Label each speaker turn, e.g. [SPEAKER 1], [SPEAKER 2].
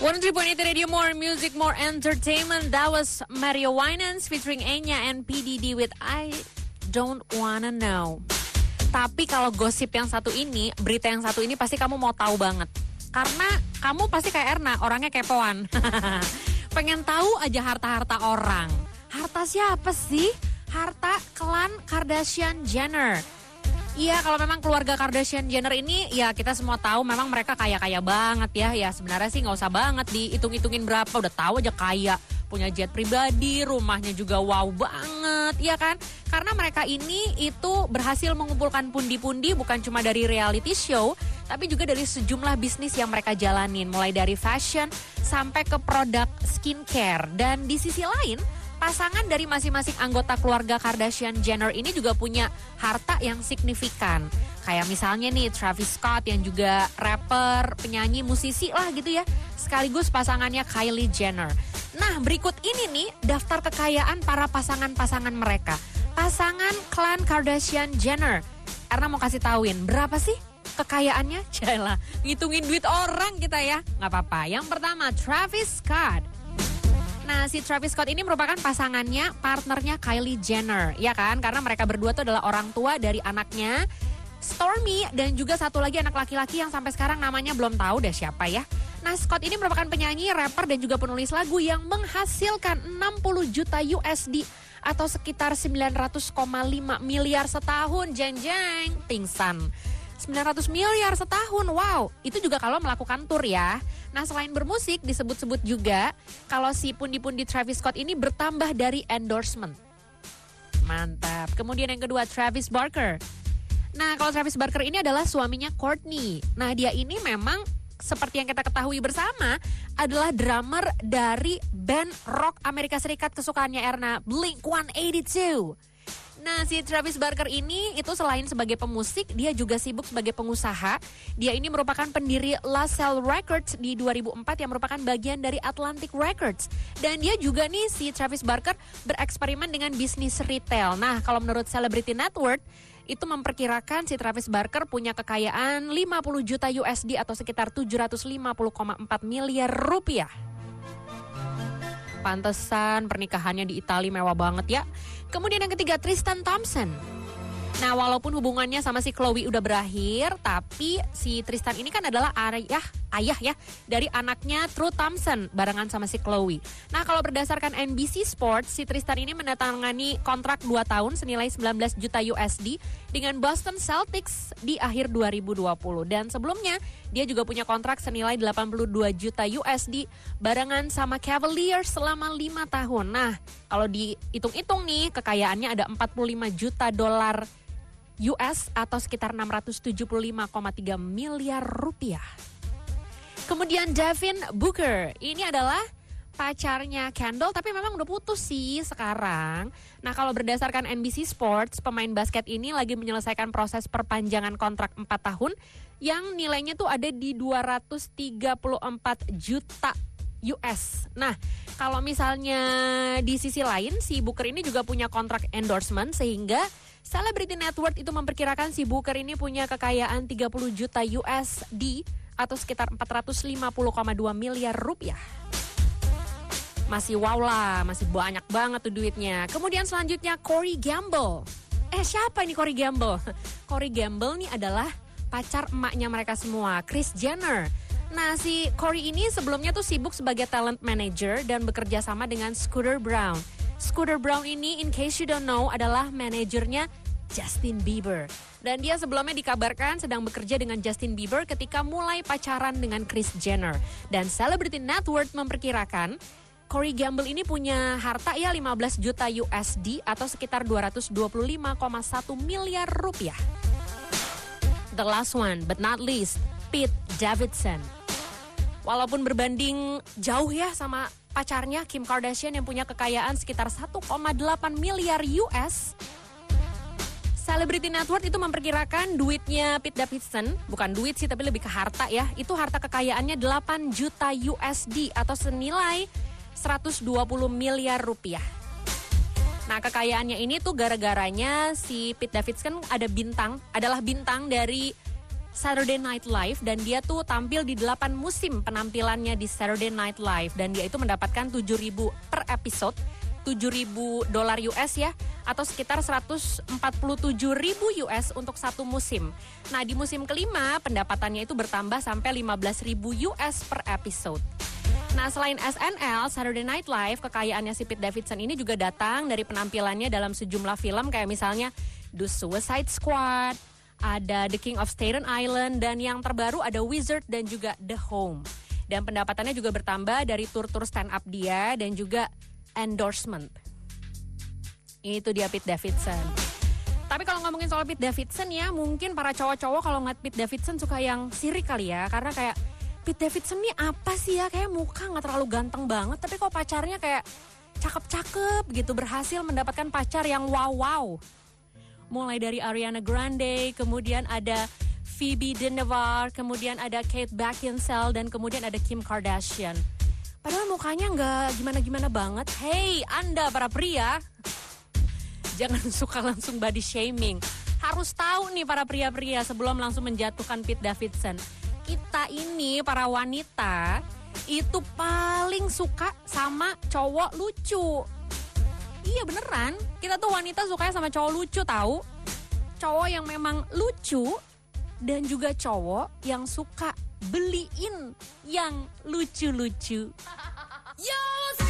[SPEAKER 1] 103.8 Radio More Music More Entertainment. That was Mario Winans featuring Enya and PDD with I Don't Wanna Know. Tapi kalau gosip yang satu ini, berita yang satu ini pasti kamu mau tahu banget. Karena kamu pasti kayak Erna, orangnya kepoan. Pengen tahu aja harta-harta orang. Harta siapa sih? Harta klan Kardashian Jenner. Iya, kalau memang keluarga Kardashian Jenner ini ya kita semua tahu memang mereka kaya-kaya banget ya. Ya sebenarnya sih nggak usah banget dihitung-hitungin berapa, udah tahu aja kaya. Punya jet pribadi, rumahnya juga wow banget, ya kan? Karena mereka ini itu berhasil mengumpulkan pundi-pundi bukan cuma dari reality show, tapi juga dari sejumlah bisnis yang mereka jalanin. Mulai dari fashion sampai ke produk skincare. Dan di sisi lain, pasangan dari masing-masing anggota keluarga Kardashian Jenner ini juga punya harta yang signifikan. Kayak misalnya nih Travis Scott yang juga rapper, penyanyi, musisi lah gitu ya. Sekaligus pasangannya Kylie Jenner. Nah berikut ini nih daftar kekayaan para pasangan-pasangan mereka. Pasangan klan Kardashian Jenner. Erna mau kasih tauin berapa sih kekayaannya? Jala, ngitungin duit orang kita ya. Nggak apa-apa. Yang pertama Travis Scott. Nah, si Travis Scott ini merupakan pasangannya, partnernya Kylie Jenner, ya kan? Karena mereka berdua tuh adalah orang tua dari anaknya Stormy dan juga satu lagi anak laki-laki yang sampai sekarang namanya belum tahu deh siapa ya. Nah, Scott ini merupakan penyanyi, rapper dan juga penulis lagu yang menghasilkan 60 juta USD atau sekitar 900,5 miliar setahun. Jeng jeng, pingsan. 900 miliar setahun. Wow, itu juga kalau melakukan tour ya. Nah, selain bermusik disebut-sebut juga kalau si pundi-pundi Travis Scott ini bertambah dari endorsement. Mantap. Kemudian yang kedua Travis Barker. Nah, kalau Travis Barker ini adalah suaminya Courtney. Nah, dia ini memang seperti yang kita ketahui bersama adalah drummer dari band rock Amerika Serikat kesukaannya Erna, Blink-182. Nah, si Travis Barker ini itu selain sebagai pemusik, dia juga sibuk sebagai pengusaha. Dia ini merupakan pendiri La Salle Records di 2004 yang merupakan bagian dari Atlantic Records. Dan dia juga nih si Travis Barker bereksperimen dengan bisnis retail. Nah, kalau menurut Celebrity Network itu memperkirakan si Travis Barker punya kekayaan 50 juta USD atau sekitar 750,4 miliar rupiah. Pantesan pernikahannya di Italia mewah banget ya. Kemudian yang ketiga Tristan Thompson. Nah, walaupun hubungannya sama si Chloe udah berakhir, tapi si Tristan ini kan adalah ayah ayah ya dari anaknya True Thompson barengan sama si Chloe. Nah, kalau berdasarkan NBC Sports, si Tristan ini menandatangani kontrak 2 tahun senilai 19 juta USD dengan Boston Celtics di akhir 2020 dan sebelumnya dia juga punya kontrak senilai 82 juta USD barengan sama Cavaliers selama 5 tahun. Nah, kalau dihitung-hitung nih kekayaannya ada 45 juta dolar US atau sekitar 675,3 miliar rupiah. Kemudian Devin Booker, ini adalah pacarnya Kendall tapi memang udah putus sih sekarang. Nah kalau berdasarkan NBC Sports, pemain basket ini lagi menyelesaikan proses perpanjangan kontrak 4 tahun yang nilainya tuh ada di 234 juta US. Nah, kalau misalnya di sisi lain si Booker ini juga punya kontrak endorsement sehingga Celebrity Network itu memperkirakan si Booker ini punya kekayaan 30 juta USD atau sekitar 450,2 miliar rupiah. Masih wow lah, masih banyak banget tuh duitnya. Kemudian selanjutnya Corey Gamble. Eh siapa ini Corey Gamble? Corey Gamble nih adalah pacar emaknya mereka semua, Kris Jenner. Nah si Corey ini sebelumnya tuh sibuk sebagai talent manager dan bekerja sama dengan Scooter Brown. Scooter Brown ini in case you don't know adalah manajernya Justin Bieber. Dan dia sebelumnya dikabarkan sedang bekerja dengan Justin Bieber ketika mulai pacaran dengan Kris Jenner. Dan Celebrity Network memperkirakan Corey Gamble ini punya harta ya 15 juta USD atau sekitar 225,1 miliar rupiah. The last one but not least, Pete Davidson. Walaupun berbanding jauh ya sama pacarnya Kim Kardashian yang punya kekayaan sekitar 1,8 miliar US, Celebrity Network itu memperkirakan duitnya Pete Davidson, bukan duit sih tapi lebih ke harta ya, itu harta kekayaannya 8 juta USD atau senilai 120 miliar rupiah. Nah kekayaannya ini tuh gara-garanya si Pete Davidson ada bintang, adalah bintang dari Saturday Night Live dan dia tuh tampil di 8 musim penampilannya di Saturday Night Live. Dan dia itu mendapatkan 7.000 per episode 7.000 dolar US ya atau sekitar 147.000 US untuk satu musim. Nah, di musim kelima pendapatannya itu bertambah sampai 15.000 US per episode. Nah, selain SNL, Saturday Night Live, kekayaannya si Pete Davidson ini juga datang dari penampilannya dalam sejumlah film kayak misalnya The Suicide Squad, ada The King of Staten Island, dan yang terbaru ada Wizard dan juga The Home. Dan pendapatannya juga bertambah dari tur-tur stand up dia dan juga endorsement. Itu dia Pete Davidson. Tapi kalau ngomongin soal Pete Davidson ya, mungkin para cowok-cowok kalau ngeliat Pete Davidson suka yang sirik kali ya, karena kayak Pete Davidson ini apa sih ya? Kayak muka nggak terlalu ganteng banget, tapi kok pacarnya kayak cakep-cakep gitu, berhasil mendapatkan pacar yang wow-wow. Mulai dari Ariana Grande, kemudian ada Phoebe Dynevor, kemudian ada Kate Beckinsale, dan kemudian ada Kim Kardashian. Padahal mukanya nggak gimana-gimana banget. Hey, Anda para pria, jangan suka langsung body shaming. Harus tahu nih para pria-pria sebelum langsung menjatuhkan Pete Davidson kita ini para wanita itu paling suka sama cowok lucu. Iya beneran, kita tuh wanita suka sama cowok lucu tahu. Cowok yang memang lucu dan juga cowok yang suka beliin yang lucu-lucu. Yo!